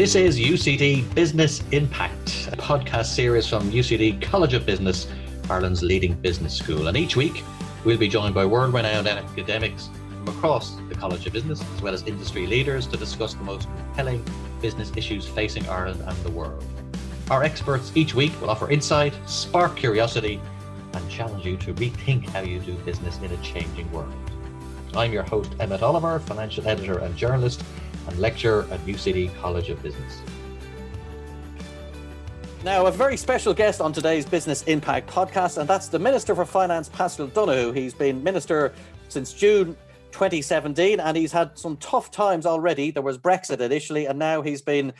This is UCD Business Impact, a podcast series from UCD College of Business, Ireland's leading business school. And each week, we'll be joined by world renowned academics from across the College of Business, as well as industry leaders, to discuss the most compelling business issues facing Ireland and the world. Our experts each week will offer insight, spark curiosity, and challenge you to rethink how you do business in a changing world. I'm your host, Emmett Oliver, financial editor and journalist, and lecturer at UCD College of Business. Now, a very special guest on today's Business Impact podcast, and that's the Minister for Finance, Paschal Donohoe. He's been Minister since June 2017, and he's had some tough times already. There was Brexit initially, and now he's been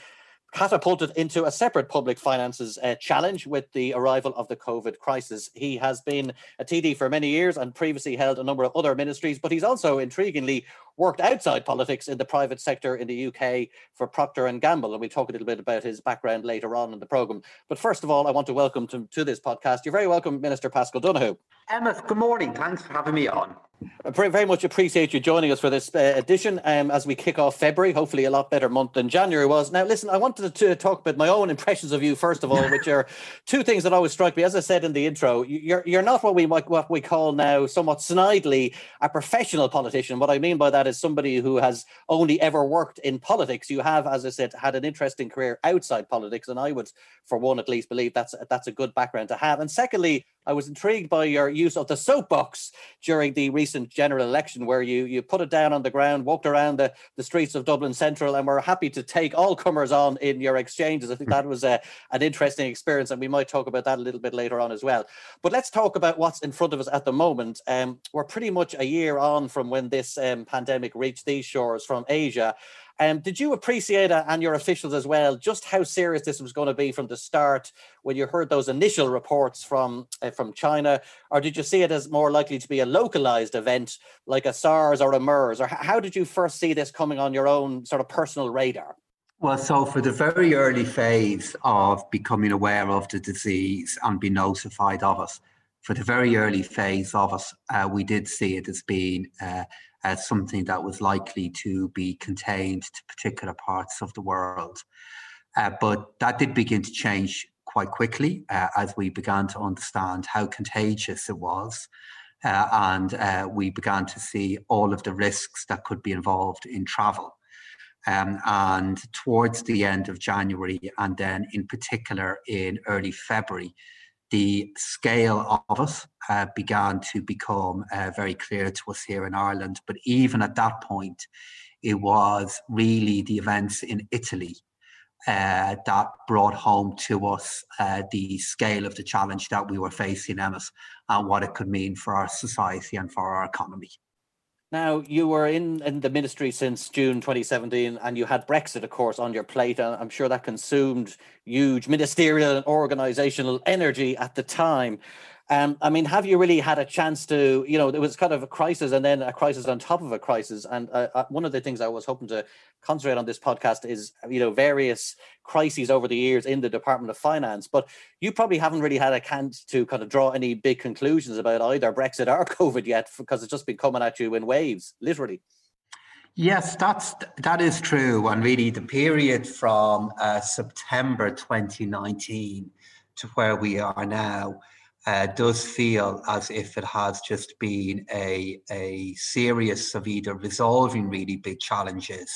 catapulted into a separate public finances uh, challenge with the arrival of the COVID crisis. He has been a TD for many years and previously held a number of other ministries, but he's also intriguingly worked outside politics in the private sector in the UK for Procter and Gamble, and we'll talk a little bit about his background later on in the program. But first of all, I want to welcome to, to this podcast. You're very welcome, Minister Paschal Donohoe. Emmett, good morning. Thanks for having me on. I very much appreciate you joining us for this uh, edition um, as we kick off February. Hopefully, a lot better month than January was. Now, listen, I wanted to talk about my own impressions of you first of all, which are two things that always strike me. As I said in the intro, you're you're not what we what we call now somewhat snidely a professional politician. What I mean by that is somebody who has only ever worked in politics. You have, as I said, had an interesting career outside politics, and I would, for one at least, believe that's that's a good background to have. And secondly, I was intrigued by your use of the soapbox during the recent general election, where you you put it down on the ground, walked around the, the streets of Dublin Central, and were happy to take all comers on in your exchanges. I think that was a, an interesting experience, and we might talk about that a little bit later on as well. But let's talk about what's in front of us at the moment. Um, we're pretty much a year on from when this um, pandemic reached these shores from Asia. Um, did you appreciate, uh, and your officials as well, just how serious this was going to be from the start when you heard those initial reports from uh, from China, or did you see it as more likely to be a localized event like a SARS or a MERS, or how did you first see this coming on your own sort of personal radar? Well, so for the very early phase of becoming aware of the disease and being notified of it, for the very early phase of it, uh, we did see it as being uh, as something that was likely to be contained to particular parts of the world. Uh, but that did begin to change quite quickly uh, as we began to understand how contagious it was. Uh, and uh, we began to see all of the risks that could be involved in travel. Um, and towards the end of January, and then in particular in early February, the scale of it uh, began to become uh, very clear to us here in Ireland. But even at that point, it was really the events in Italy uh, that brought home to us uh, the scale of the challenge that we were facing, Emmett, and what it could mean for our society and for our economy. Now, you were in, in the ministry since June 2017, and you had Brexit, of course, on your plate. And I'm sure that consumed huge ministerial and organizational energy at the time. Um, I mean, have you really had a chance to, you know, there was kind of a crisis and then a crisis on top of a crisis. And uh, uh, one of the things I was hoping to concentrate on this podcast is, you know, various crises over the years in the Department of Finance. But you probably haven't really had a chance to kind of draw any big conclusions about either Brexit or COVID yet, because it's just been coming at you in waves, literally. Yes, that's that is true. And really, the period from uh, September 2019 to where we are now uh, does feel as if it has just been a, a series of either resolving really big challenges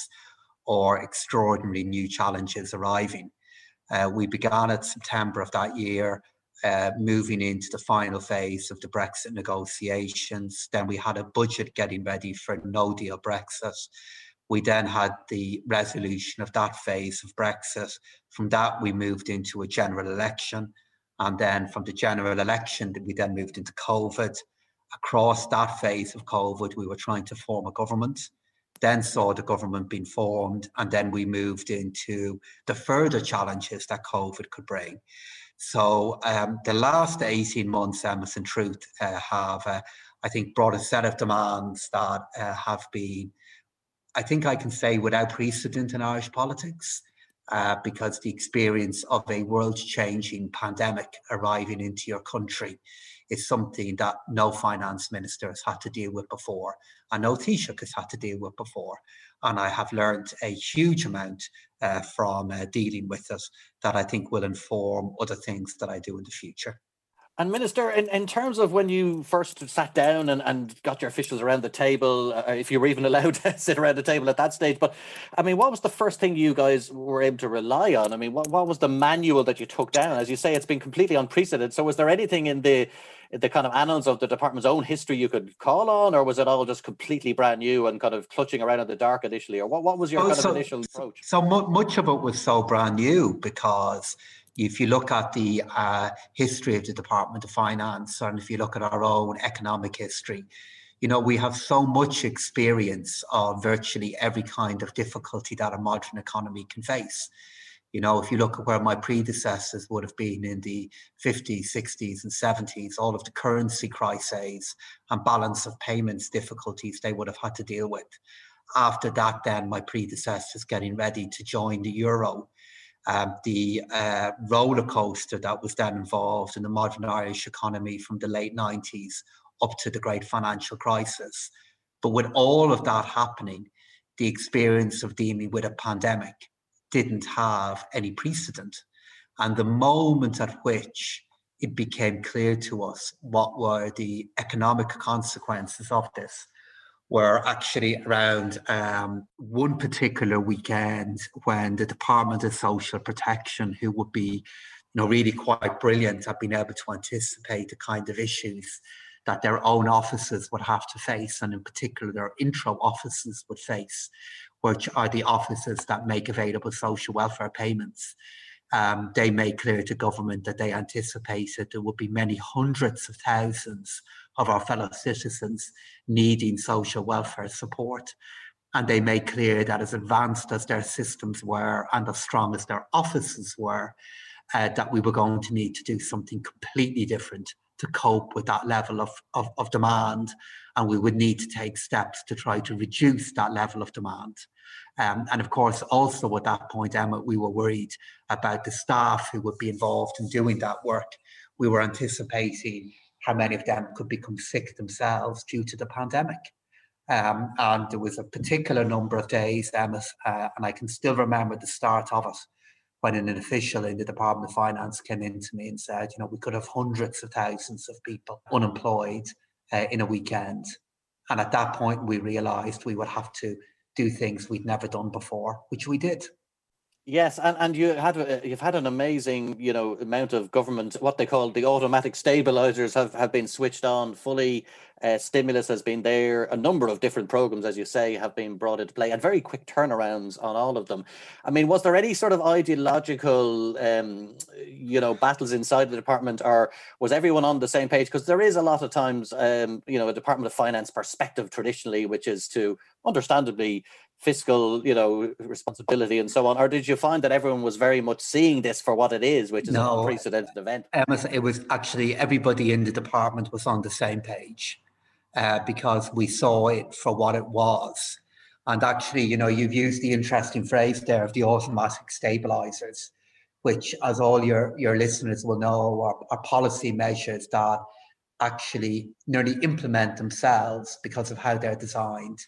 or extraordinary new challenges arriving. Uh, we began at September of that year, uh, moving into the final phase of the Brexit negotiations. Then we had a budget getting ready for no deal Brexit. We then had the resolution of that phase of Brexit. From that, we moved into a general election. And then from the general election, we then moved into COVID. Across that phase of COVID, we were trying to form a government, then saw the government being formed, and then we moved into the further challenges that COVID could bring. So um, the last 18 months, Emerson Truth, uh, have, uh, I think, brought a set of demands that uh, have been, I think I can say, without precedent in Irish politics uh, because the experience of a world changing pandemic arriving into your country is something that no finance minister has had to deal with before, and no Taoiseach has had to deal with before. And I have learned a huge amount uh, from uh, dealing with it that I think will inform other things that I do in the future. And Minister, in, in terms of when you first sat down and, and got your officials around the table, uh, if you were even allowed to sit around the table at that stage, but I mean, what was the first thing you guys were able to rely on? I mean, what, what was the manual that you took down? As you say, it's been completely unprecedented. So was there anything in the the kind of annals of the department's own history you could call on, or was it all just completely brand new and kind of clutching around in the dark initially? Or what, what was your oh, kind so, of initial approach? So much of it was so brand new because if you look at the uh, history of the Department of Finance, and if you look at our own economic history, you know, we have so much experience of virtually every kind of difficulty that a modern economy can face. You know, if you look at where my predecessors would have been in the 50s, 60s, and 70s, all of the currency crises and balance of payments difficulties they would have had to deal with. After that, then my predecessors getting ready to join the euro um, the uh, roller coaster that was then involved in the modern Irish economy from the late 90s up to the great financial crisis. But with all of that happening, the experience of dealing with a pandemic didn't have any precedent. And the moment at which it became clear to us what were the economic consequences of this, were actually around um, one particular weekend when the Department of Social Protection, who would be you know, really quite brilliant at being able to anticipate the kind of issues that their own offices would have to face, and in particular their Intreo offices would face, which are the offices that make available social welfare payments. Um, they made clear to government that they anticipated there would be many hundreds of thousands of our fellow citizens needing social welfare support. And they made clear that as advanced as their systems were and as strong as their offices were, uh, that we were going to need to do something completely different to cope with that level of, of, of, demand. And we would need to take steps to try to reduce that level of demand. Um, and of course, also at that point, Emmett, we were worried about the staff who would be involved in doing that work. We were anticipating how many of them could become sick themselves due to the pandemic. Um, and there was a particular number of days, Emmett, uh, and I can still remember the start of it when an official in the Department of Finance came in to me and said, you know, we could have hundreds of thousands of people unemployed uh, in a weekend. And at that point, we realized we would have to do things we'd never done before, which we did. Yes, and, and you had uh, you've had an amazing you know amount of government what they call the automatic stabilizers have, have been switched on fully. Uh, stimulus has been there. A number of different programs, as you say, have been brought into play, and very quick turnarounds on all of them. I mean, was there any sort of ideological, um, you know, battles inside the department, or was everyone on the same page? Because there is a lot of times, um, you know, a Department of Finance perspective traditionally, which is to understandably fiscal, you know, responsibility and so on? Or did you find that everyone was very much seeing this for what it is, which is no, an unprecedented event? it was actually everybody in the department was on the same page uh, because we saw it for what it was. And actually, you know, you've used the interesting phrase there of the automatic stabilizers, which, as all your, your listeners will know, are, are policy measures that actually nearly implement themselves because of how they're designed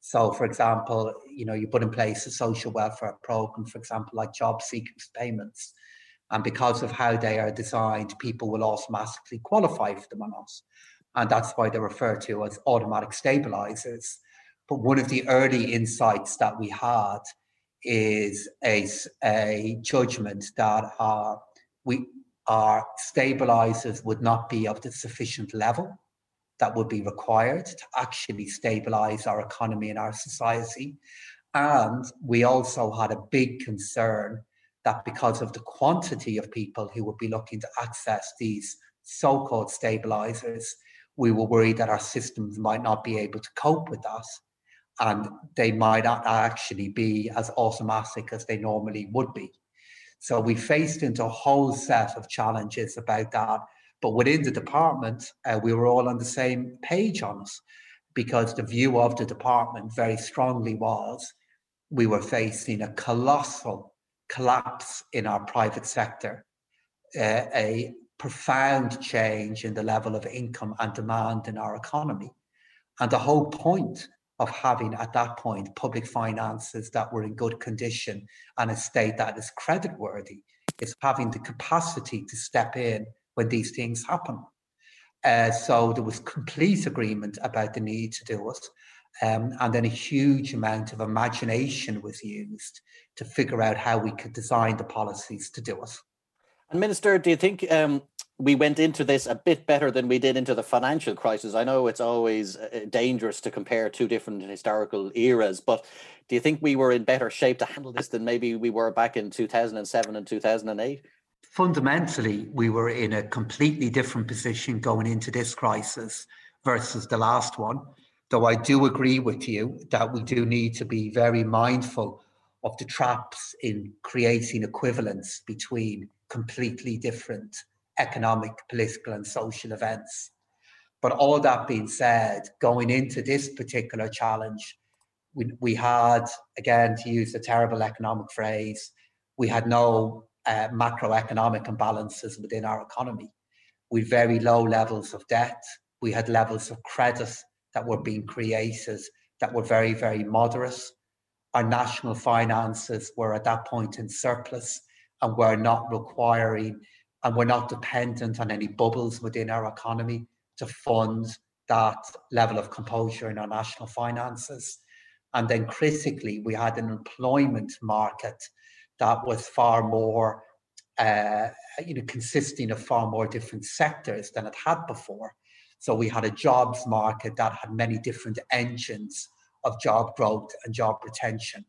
so, for example, you know, you put in place a social welfare program, for example, like job seekers payments. And because of how they are designed, people will automatically qualify for them or. And that's why they're referred to as automatic stabilizers. But one of the early insights that we had is a, a judgment that our, we, our stabilizers would not be of the sufficient level that would be required to actually stabilize our economy and our society. And we also had a big concern that because of the quantity of people who would be looking to access these so called stabilizers, we were worried that our systems might not be able to cope with that. And they might not actually be as automatic as they normally would be. So we faced into a whole set of challenges about that but within the department, uh, we were all on the same page on it because the view of the department very strongly was we were facing a colossal collapse in our private sector, uh, a profound change in the level of income and demand in our economy. And the whole point of having at that point public finances that were in good condition and a state that is creditworthy is having the capacity to step in when these things happen. Uh, so there was complete agreement about the need to do it. Um, and then a huge amount of imagination was used to figure out how we could design the policies to do it. And Minister, do you think um, we went into this a bit better than we did into the financial crisis? I know it's always uh, dangerous to compare two different historical eras, but do you think we were in better shape to handle this than maybe we were back in 2007 and 2008? Fundamentally, we were in a completely different position going into this crisis versus the last one. Though I do agree with you that we do need to be very mindful of the traps in creating equivalence between completely different economic, political, and social events. But all that being said, going into this particular challenge, we, we had, again, to use a terrible economic phrase, we had no uh, macroeconomic imbalances within our economy. We had very low levels of debt. We had levels of credit that were being created that were very, very moderate. Our national finances were at that point in surplus and were not requiring and we're not dependent on any bubbles within our economy to fund that level of composure in our national finances. And then critically, we had an employment market that was far more, uh, you know, consisting of far more different sectors than it had before. So we had a jobs market that had many different engines of job growth and job retention.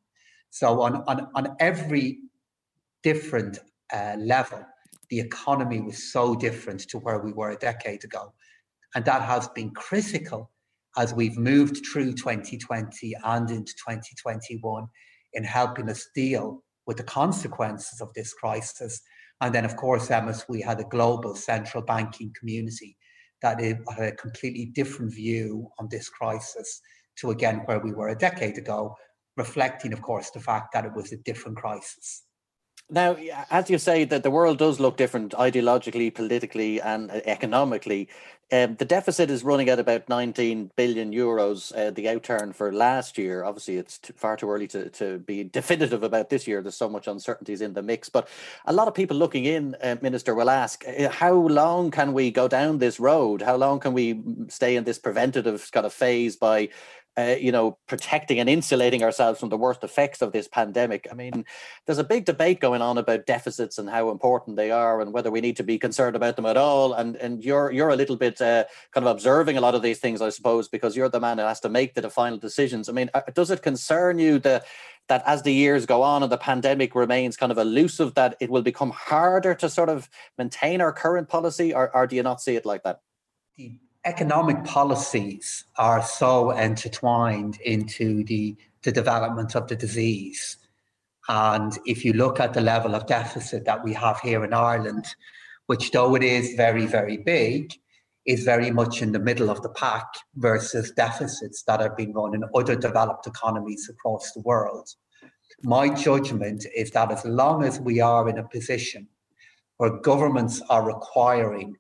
So on, on, on every different uh, level, the economy was so different to where we were a decade ago. And that has been critical as we've moved through 2020 and into 2021 in helping us deal with the consequences of this crisis. And then, of course, Emmet, we had a global central banking community that had a completely different view on this crisis to, again, where we were a decade ago, reflecting, of course, the fact that it was a different crisis. Now, as you say, that the world does look different ideologically, politically, and uh, economically. Um, the deficit is running at about 19 billion euros. Uh, the outturn for last year, obviously, it's too, far too early to, to be definitive about this year. There's so much uncertainties in the mix. But a lot of people looking in, uh, Minister, will ask uh, how long can we go down this road? How long can we stay in this preventative kind of phase by uh, you know, protecting and insulating ourselves from the worst effects of this pandemic. I mean, there's a big debate going on about deficits and how important they are, and whether we need to be concerned about them at all. And and you're you're a little bit uh, kind of observing a lot of these things, I suppose, because you're the man who has to make the the final decisions. I mean, uh, does it concern you that that as the years go on and the pandemic remains kind of elusive, that it will become harder to sort of maintain our current policy, or, or do you not see it like that? Economic policies are so intertwined into the, the development of the disease. And if you look at the level of deficit that we have here in Ireland, which though it is very, very big, is very much in the middle of the pack versus deficits that have been run in other developed economies across the world. My judgment is that as long as we are in a position where governments are requiring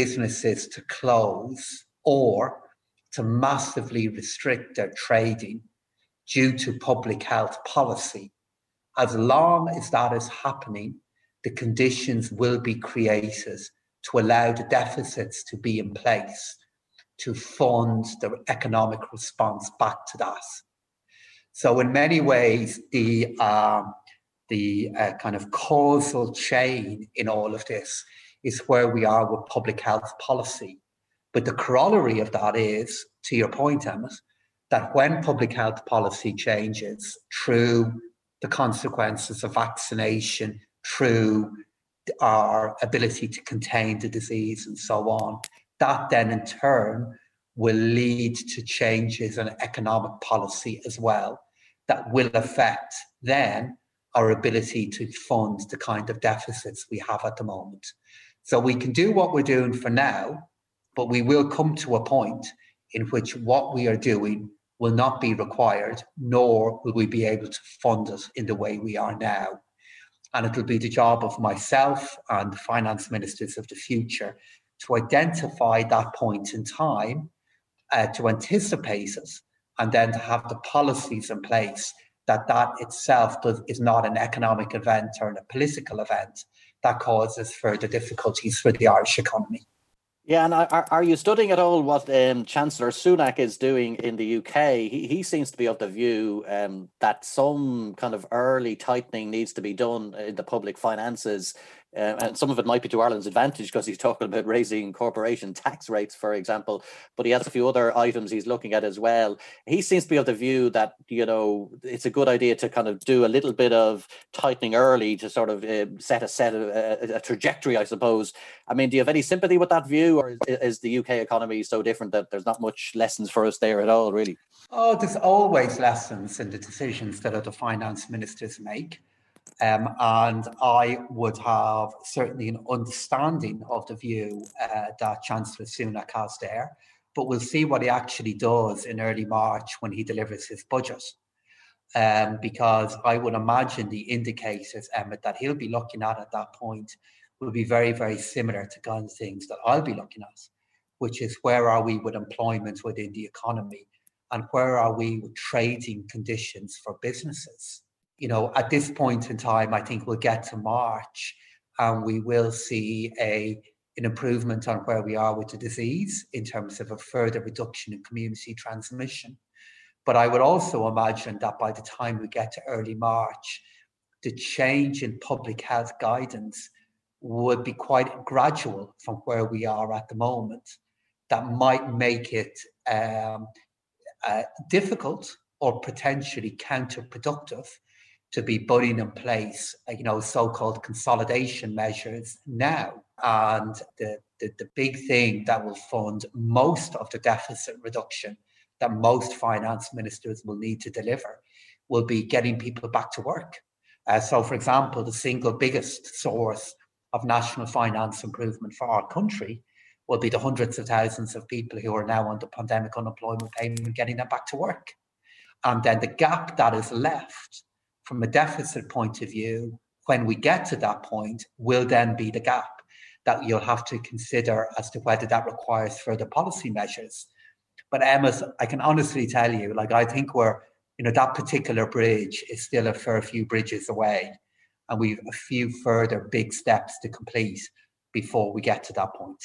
businesses to close or to massively restrict their trading due to public health policy. As long as that is happening, the conditions will be created to allow the deficits to be in place to fund the economic response back to that. So, in many ways, the uh, the uh, kind of causal chain in all of this is where we are with public health policy. But the corollary of that is, to your point, Emmet, that when public health policy changes through the consequences of vaccination, through our ability to contain the disease and so on, that then in turn will lead to changes in economic policy as well that will affect then our ability to fund the kind of deficits we have at the moment. So we can do what we're doing for now, but we will come to a point in which what we are doing will not be required, nor will we be able to fund it in the way we are now. And it'll be the job of myself and the finance ministers of the future to identify that point in time, uh, to anticipate it, and then to have the policies in place that that itself does, is not an economic event or a political event that causes further difficulties for the Irish economy. Yeah, and are, are you studying at all what um, Chancellor Sunak is doing in the UK? He, he seems to be of the view um, that some kind of early tightening needs to be done in the public finances uh, and some of it might be to Ireland's advantage because he's talking about raising corporation tax rates, for example. But he has a few other items he's looking at as well. He seems to be of the view that you know it's a good idea to kind of do a little bit of tightening early to sort of uh, set a set of, uh, a trajectory, I suppose. I mean, do you have any sympathy with that view, or is, is the UK economy so different that there's not much lessons for us there at all, really? Oh, there's always lessons in the decisions that the finance ministers make. Um, and I would have certainly an understanding of the view uh, that Chancellor Sunak has there, but we'll see what he actually does in early March when he delivers his budget. Um, because I would imagine the indicators, Emmet, that he'll be looking at at that point will be very, very similar to kind of things that I'll be looking at, which is where are we with employment within the economy and where are we with trading conditions for businesses you know, at this point in time, I think we'll get to March and we will see a an improvement on where we are with the disease in terms of a further reduction in community transmission. But I would also imagine that by the time we get to early March, the change in public health guidance would be quite gradual from where we are at the moment. That might make it um, uh, difficult or potentially counterproductive to be putting in place, you know, so-called consolidation measures now. And the, the, the big thing that will fund most of the deficit reduction that most finance ministers will need to deliver will be getting people back to work. Uh, so, for example, the single biggest source of national finance improvement for our country will be the hundreds of thousands of people who are now on the pandemic unemployment payment getting them back to work. And then the gap that is left from a deficit point of view, when we get to that point, will then be the gap that you'll have to consider as to whether that requires further policy measures. But Emmett, I can honestly tell you, like I think we're, you know, that particular bridge is still a fair few bridges away, and we've a few further big steps to complete before we get to that point.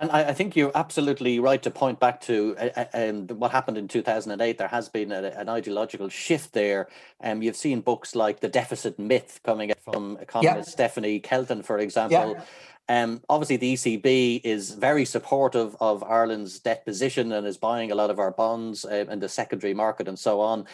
And I, I, think you're absolutely right to point back to uh, um, what happened in 2008. There has been a, an ideological shift there. Um, you've seen books like The Deficit Myth coming from economist yeah. Stephanie Kelton, for example. Yeah. Um, obviously, the ECB is very supportive of Ireland's debt position and is buying a lot of our bonds uh, in the secondary market and so on.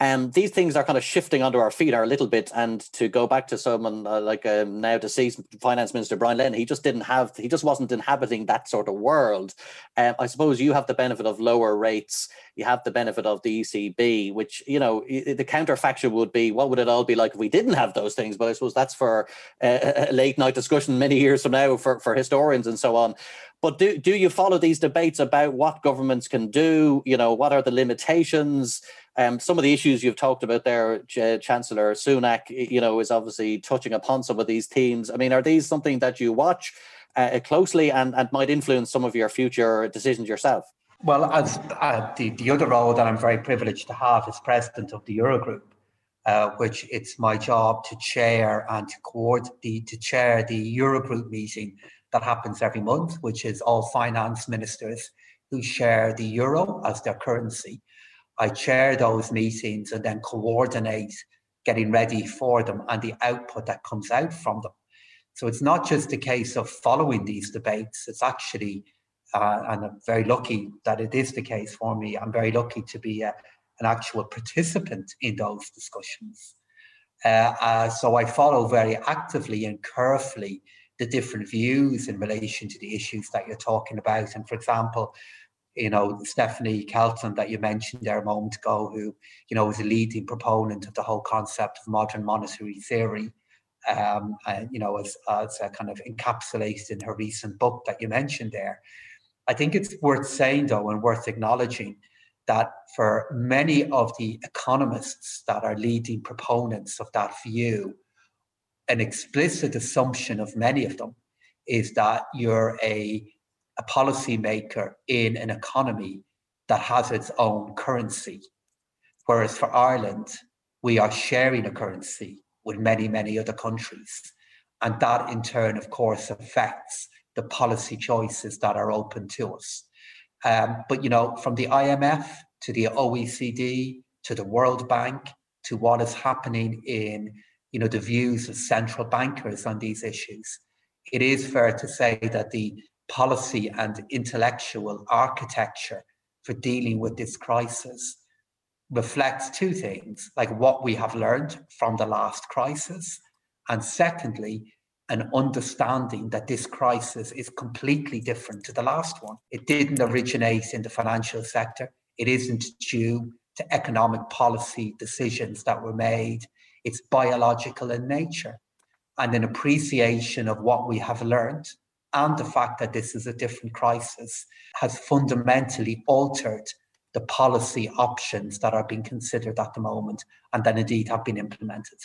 Um, these things are kind of shifting under our feet are a little bit. And to go back to someone uh, like um, now deceased Finance Minister Brian Lenihan, he just didn't have, he just wasn't inhabiting that sort of world. Um, I suppose you have the benefit of lower rates. You have the benefit of the ECB, which, you know, the counterfactual would be what would it all be like if we didn't have those things? But I suppose that's for a, a late night discussion many years from now for, for historians and so on. But do, do you follow these debates about what governments can do? You know, what are the limitations? Um, some of the issues you've talked about there, Ch- Chancellor Sunak, you know, is obviously touching upon some of these themes. I mean, are these something that you watch uh, closely and, and might influence some of your future decisions yourself? Well, as uh, the, the other role that I'm very privileged to have is president of the Eurogroup, uh, which it's my job to chair and to coordinate to chair the Eurogroup meeting that happens every month, which is all finance ministers who share the euro as their currency. I chair those meetings and then coordinate getting ready for them and the output that comes out from them. So it's not just a case of following these debates, it's actually, uh, and I'm very lucky that it is the case for me, I'm very lucky to be a, an actual participant in those discussions. Uh, uh, so I follow very actively and carefully the different views in relation to the issues that you're talking about. And for example, you know, Stephanie Kelton that you mentioned there a moment ago, who, you know, is a leading proponent of the whole concept of modern monetary theory, um, and, you know, as, as kind of encapsulated in her recent book that you mentioned there. I think it's worth saying, though, and worth acknowledging that for many of the economists that are leading proponents of that view, an explicit assumption of many of them is that you're a, a policymaker in an economy that has its own currency. Whereas for Ireland, we are sharing a currency with many, many other countries. And that in turn, of course, affects the policy choices that are open to us. Um, but, you know, from the IMF to the OECD to the World Bank to what is happening in, you know, the views of central bankers on these issues, it is fair to say that the policy and intellectual architecture for dealing with this crisis reflects two things like what we have learned from the last crisis, and secondly, an understanding that this crisis is completely different to the last one. It didn't originate in the financial sector, it isn't due to economic policy decisions that were made, it's biological in nature. And an appreciation of what we have learned and the fact that this is a different crisis has fundamentally altered the policy options that are being considered at the moment and that indeed have been implemented.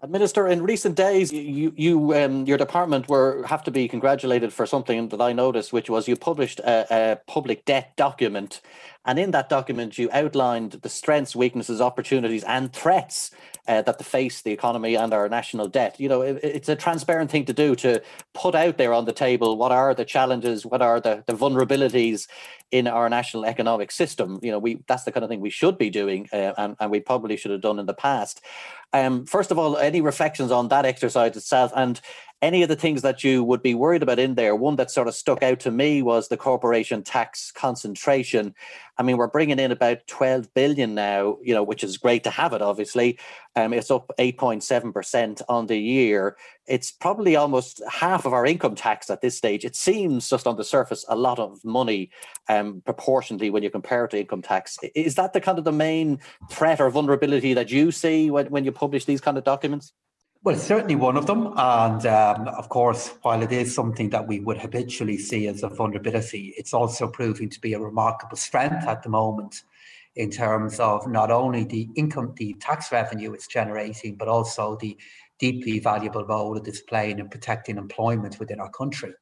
And Minister, in recent days, you, you, um, your department were have to be congratulated for something that I noticed, which was you published a, a public debt document, and in that document, you outlined the strengths, weaknesses, opportunities, and threats uh, that face the economy and our national debt. You know, it, it's a transparent thing to do to put out there on the table what are the challenges, what are the, the vulnerabilities in our national economic system. You know, we that's the kind of thing we should be doing, uh, and, and we probably should have done in the past. Um, first of all, any reflections on that exercise itself, and any of the things that you would be worried about in there? One that sort of stuck out to me was the corporation tax concentration. I mean, we're bringing in about 12 billion now, you know, which is great to have it, obviously. Um, it's up 8.7% on the year. It's probably almost half of our income tax at this stage. It seems just on the surface a lot of money um, proportionately when you compare it to income tax. Is that the kind of the main threat or vulnerability that you see when, when you publish these kind of documents? Well, certainly one of them. And um, of course, while it is something that we would habitually see as a vulnerability, it's also proving to be a remarkable strength at the moment in terms of not only the income, the tax revenue it's generating, but also the deeply valuable role it is playing in protecting employment within our country.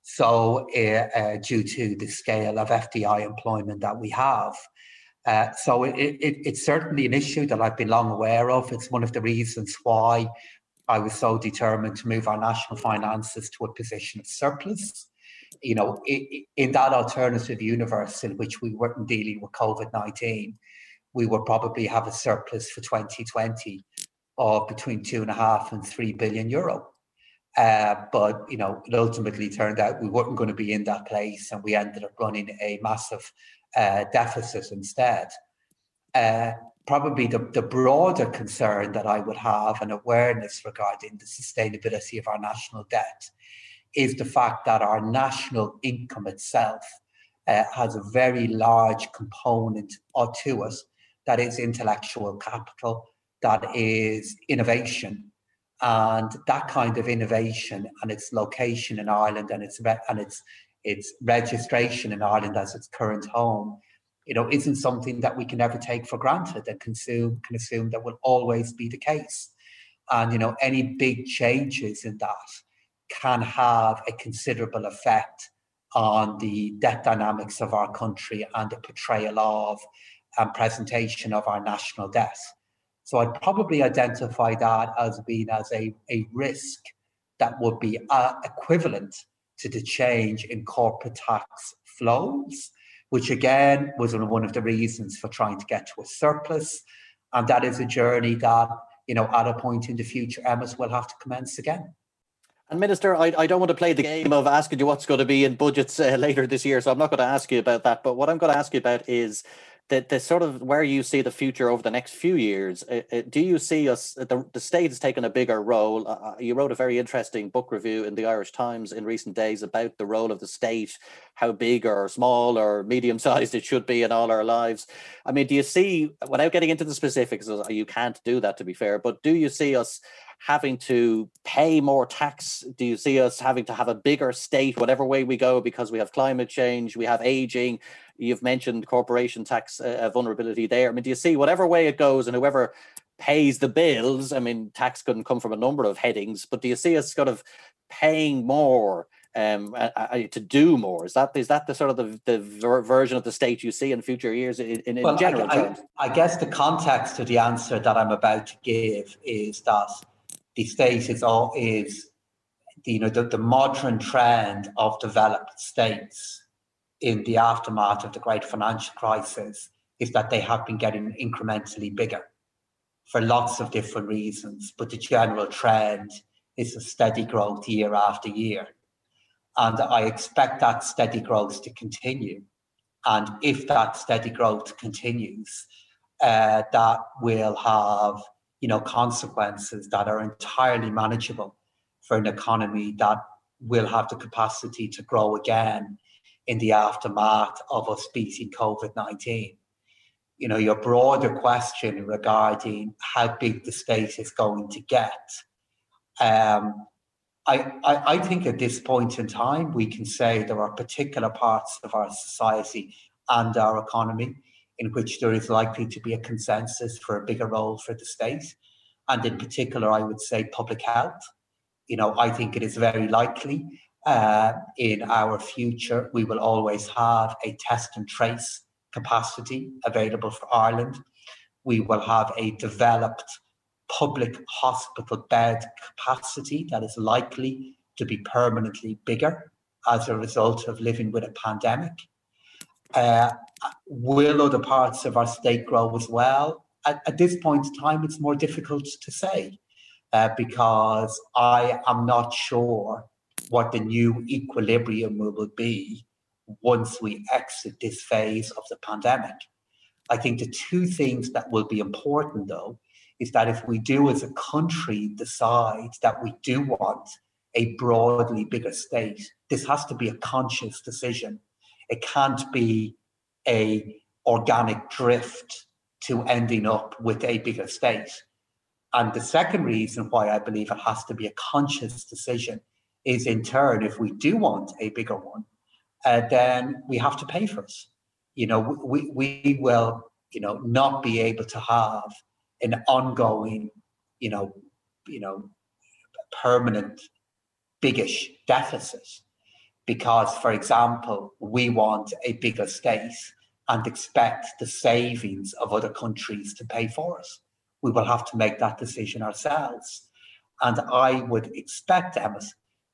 So, uh, uh, due to the scale of FDI employment that we have, uh, so it, it, it's certainly an issue that I've been long aware of. It's one of the reasons why I was so determined to move our national finances to a position of surplus. You know, in that alternative universe in which we weren't dealing with COVID 19, we would probably have a surplus for 2020 of between two and a half and three billion euro. Uh, but you know, it ultimately turned out we weren't going to be in that place, and we ended up running a massive uh, deficit instead. Uh, probably the, the broader concern that I would have and awareness regarding the sustainability of our national debt is the fact that our national income itself uh, has a very large component to it that is intellectual capital, that is innovation. And that kind of innovation and its location in Ireland and its and its its registration in Ireland as its current home you know, isn't something that we can ever take for granted and consume can assume that will always be the case. And you know, any big changes in that can have a considerable effect on the debt dynamics of our country and the portrayal of and presentation of our national debt. So I'd probably identify that as being as a, a risk that would be uh, equivalent to the change in corporate tax flows which again was one of the reasons for trying to get to a surplus. And that is a journey that, you know, at a point in the future, EMAS will have to commence again. And Minister, I, I don't want to play the game of asking you what's going to be in budgets uh, later this year, so I'm not going to ask you about that. But what I'm going to ask you about is the, the sort of where you see the future over the next few years. Uh, uh, do you see us, uh, the, the state has taken a bigger role? Uh, uh, you wrote a very interesting book review in the Irish Times in recent days about the role of the state, how big or small or medium sized it should be in all our lives. I mean, do you see, without getting into the specifics, you can't do that to be fair, but do you see us having to pay more tax? Do you see us having to have a bigger state, whatever way we go, because we have climate change, we have aging, You've mentioned corporation tax uh, uh, vulnerability there. I mean, do you see whatever way it goes and whoever pays the bills? I mean, tax couldn't come from a number of headings, but do you see us sort of paying more um, to do more? Is that is that the sort of the, the ver- version of the state you see in future years in, in, well, general I? I, I guess the context to the answer that I'm about to give is that the state is all is you know the, the modern trend of developed states in the aftermath of the great financial crisis is that they have been getting incrementally bigger for lots of different reasons but the general trend is a steady growth year after year and I expect that steady growth to continue. And if that steady growth continues, uh, that will have you know consequences that are entirely manageable for an economy that will have the capacity to grow again in the aftermath of us beating COVID 19. You know, your broader question regarding how big the state is going to get. Um, I, I, I think at this point in time, we can say there are particular parts of our society and our economy in which there is likely to be a consensus for a bigger role for the state. And in particular, I would say public health. You know, I think it is very likely uh, in our future we will always have a test and trace capacity available for Ireland. We will have a developed public hospital bed capacity that is likely to be permanently bigger as a result of living with a pandemic. Uh, will other parts of our state grow as well? At, at this point in time, it's more difficult to say uh, because I am not sure what the new equilibrium will be once we exit this phase of the pandemic. I think the two things that will be important, though, is that if we do as a country decide that we do want a broadly bigger state, this has to be a conscious decision. It can't be a organic drift to ending up with a bigger state. And the second reason why I believe it has to be a conscious decision is in turn, if we do want a bigger one, uh, then we have to pay for it. You know, we, we will, you know, not be able to have an ongoing, you know, you know, permanent biggish deficit. Because, for example, we want a bigger state and expect the savings of other countries to pay for us. We will have to make that decision ourselves. And I would expect, Emmett,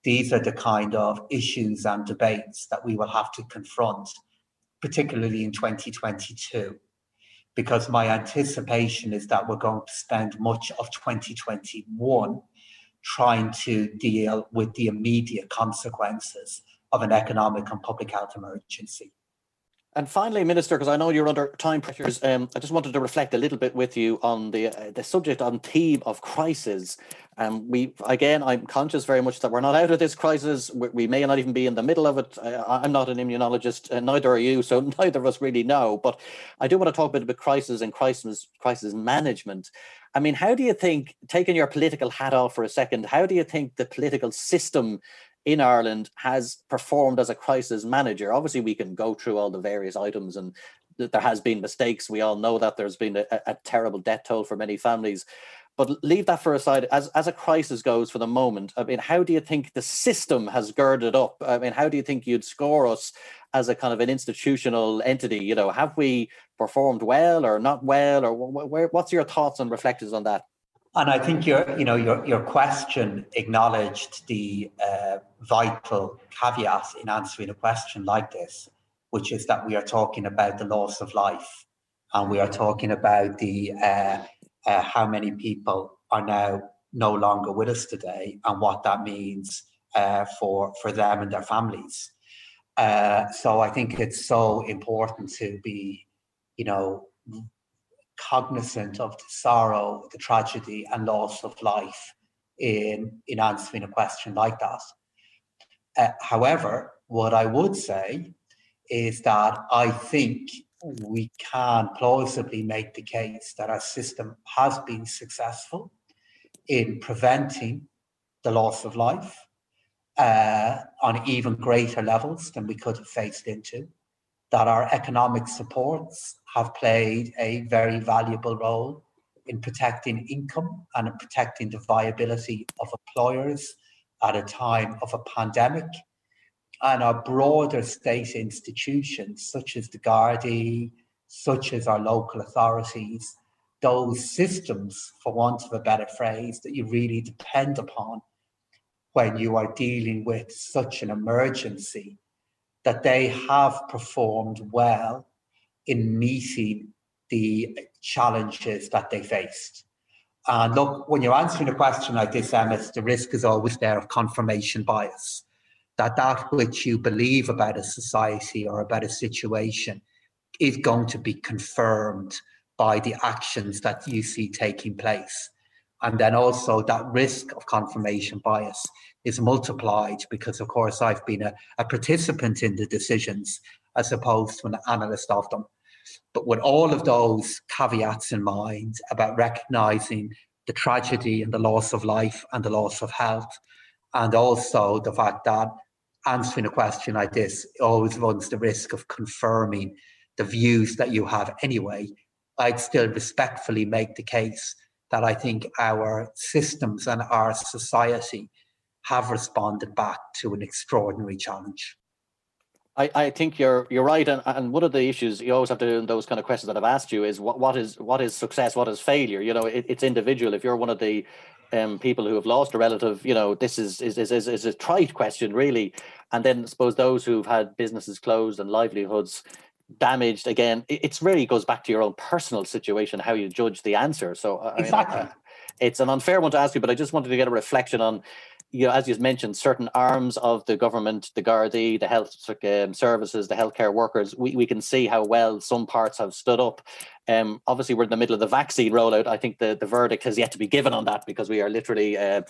these are the kind of issues and debates that we will have to confront, particularly in 2022 because my anticipation is that we're going to spend much of 2021 trying to deal with the immediate consequences of an economic and public health emergency. And finally, Minister, because I know you're under time pressures, um, I just wanted to reflect a little bit with you on the uh, the subject on theme of crisis. Um, we again, I'm conscious very much that we're not out of this crisis. We, we may not even be in the middle of it. I, am not an immunologist, and neither are you, so neither of us really know. But I do want to talk a bit about crisis and crisis crisis management. I mean, how do you think, taking your political hat off for a second, how do you think the political system in Ireland has performed as a crisis manager. Obviously, we can go through all the various items and there has been mistakes. We all know that there's been a, a, terrible debt toll for many families. But leave that for aside. As as a crisis goes for the moment, I mean, how do you think the system has girded up? I mean, how do you think you'd score us as a kind of an institutional entity? You know, have we performed well or not well, or where, what's your thoughts and reflections on that? And I think your, you know, your, your question acknowledged the uh, vital caveat in answering a question like this, which is that we are talking about the loss of life, and we are talking about the uh, uh, how many people are now no longer with us today, and what that means uh, for for them and their families. Uh, so I think it's so important to be, you know, cognizant of the sorrow, the tragedy, and loss of life in, in answering a question like that. Uh, however, what I would say is that I think we can plausibly make the case that our system has been successful in preventing the loss of life uh, on even greater levels than we could have faced into that our economic supports have played a very valuable role in protecting income and in protecting the viability of employers at a time of a pandemic. And our broader state institutions, such as the Gardaí, such as our local authorities, those systems, for want of a better phrase, that you really depend upon when you are dealing with such an emergency, that they have performed well in meeting the challenges that they faced. And look, when you're answering a question like this, Emmett, the risk is always there of confirmation bias. That that which you believe about a society or about a situation is going to be confirmed by the actions that you see taking place. And then also that risk of confirmation bias is multiplied because, of course, I've been a, a participant in the decisions as opposed to an analyst of them. But with all of those caveats in mind about recognizing the tragedy and the loss of life and the loss of health, and also the fact that answering a question like this always runs the risk of confirming the views that you have anyway, I'd still respectfully make the case that I think our systems and our society have responded back to an extraordinary challenge. I, I think you're you're right, and, and one of the issues you always have to do in those kind of questions that I've asked you is what, what is what is success, what is failure? You know, it, it's individual. If you're one of the um, people who have lost a relative, you know, this is is, is is is a trite question, really. And then I suppose those who've had businesses closed and livelihoods damaged again, it, it's really goes back to your own personal situation, how you judge the answer. So exactly. I mean, uh, it's an unfair one to ask you, but I just wanted to get a reflection on you know, as you mentioned, certain arms of the government, the Gardaí, the health um, services, the healthcare workers, we, we can see how well some parts have stood up. Um, obviously, we're in the middle of the vaccine rollout. I think the, the verdict has yet to be given on that because we are literally, uh,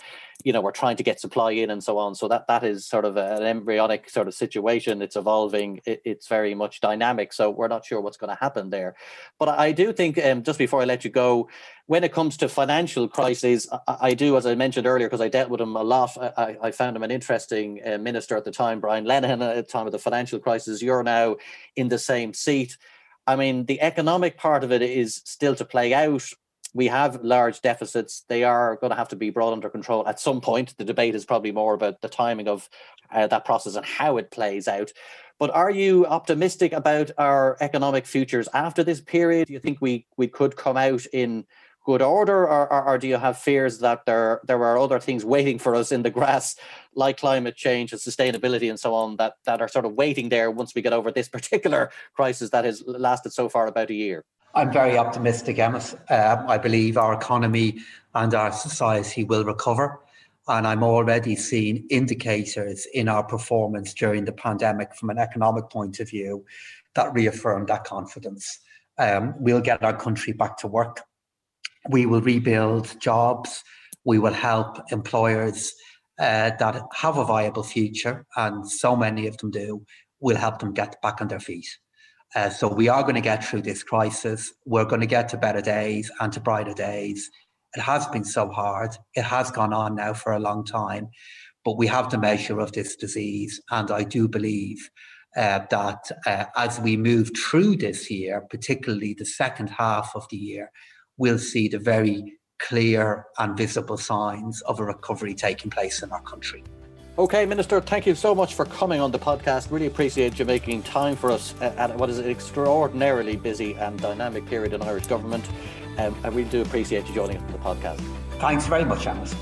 you know, we're trying to get supply in and so on. So that that is sort of an embryonic sort of situation. It's evolving. It, it's very much dynamic. So we're not sure what's going to happen there. But I do think, um, just before I let you go, when it comes to financial crises, I, I do, as I mentioned earlier, because I dealt with him a lot. I, I found him an interesting uh, minister at the time, Brian Lenihan, at the time of the financial crisis. You're now in the same seat. I mean, the economic part of it is still to play out. We have large deficits. They are going to have to be brought under control at some point. The debate is probably more about the timing of uh, that process and how it plays out. But are you optimistic about our economic futures after this period? Do you think we we could come out in good order, or, or, or, do you have fears that there there are other things waiting for us in the grass, like climate change and sustainability and so on, that that are sort of waiting there once we get over this particular crisis that has lasted so far about a year? I'm very optimistic, Emmett. Uh, I believe our economy and our society will recover. And I'm already seeing indicators in our performance during the pandemic from an economic point of view that reaffirm that confidence. Um, we'll get our country back to work we will rebuild jobs. We will help employers uh, that have a viable future, and so many of them do. We'll help them get back on their feet. Uh, so we are going to get through this crisis. We're going to get to better days and to brighter days. It has been so hard. It has gone on now for a long time, but we have the measure of this disease, and I do believe uh, that uh, as we move through this year, particularly the second half of the year, we'll see the very clear and visible signs of a recovery taking place in our country. Okay, Minister, thank you so much for coming on the podcast. Really appreciate you making time for us at what is an extraordinarily busy and dynamic period in Irish government. Um, I really do appreciate you joining us on the podcast. Thanks very much, Amos.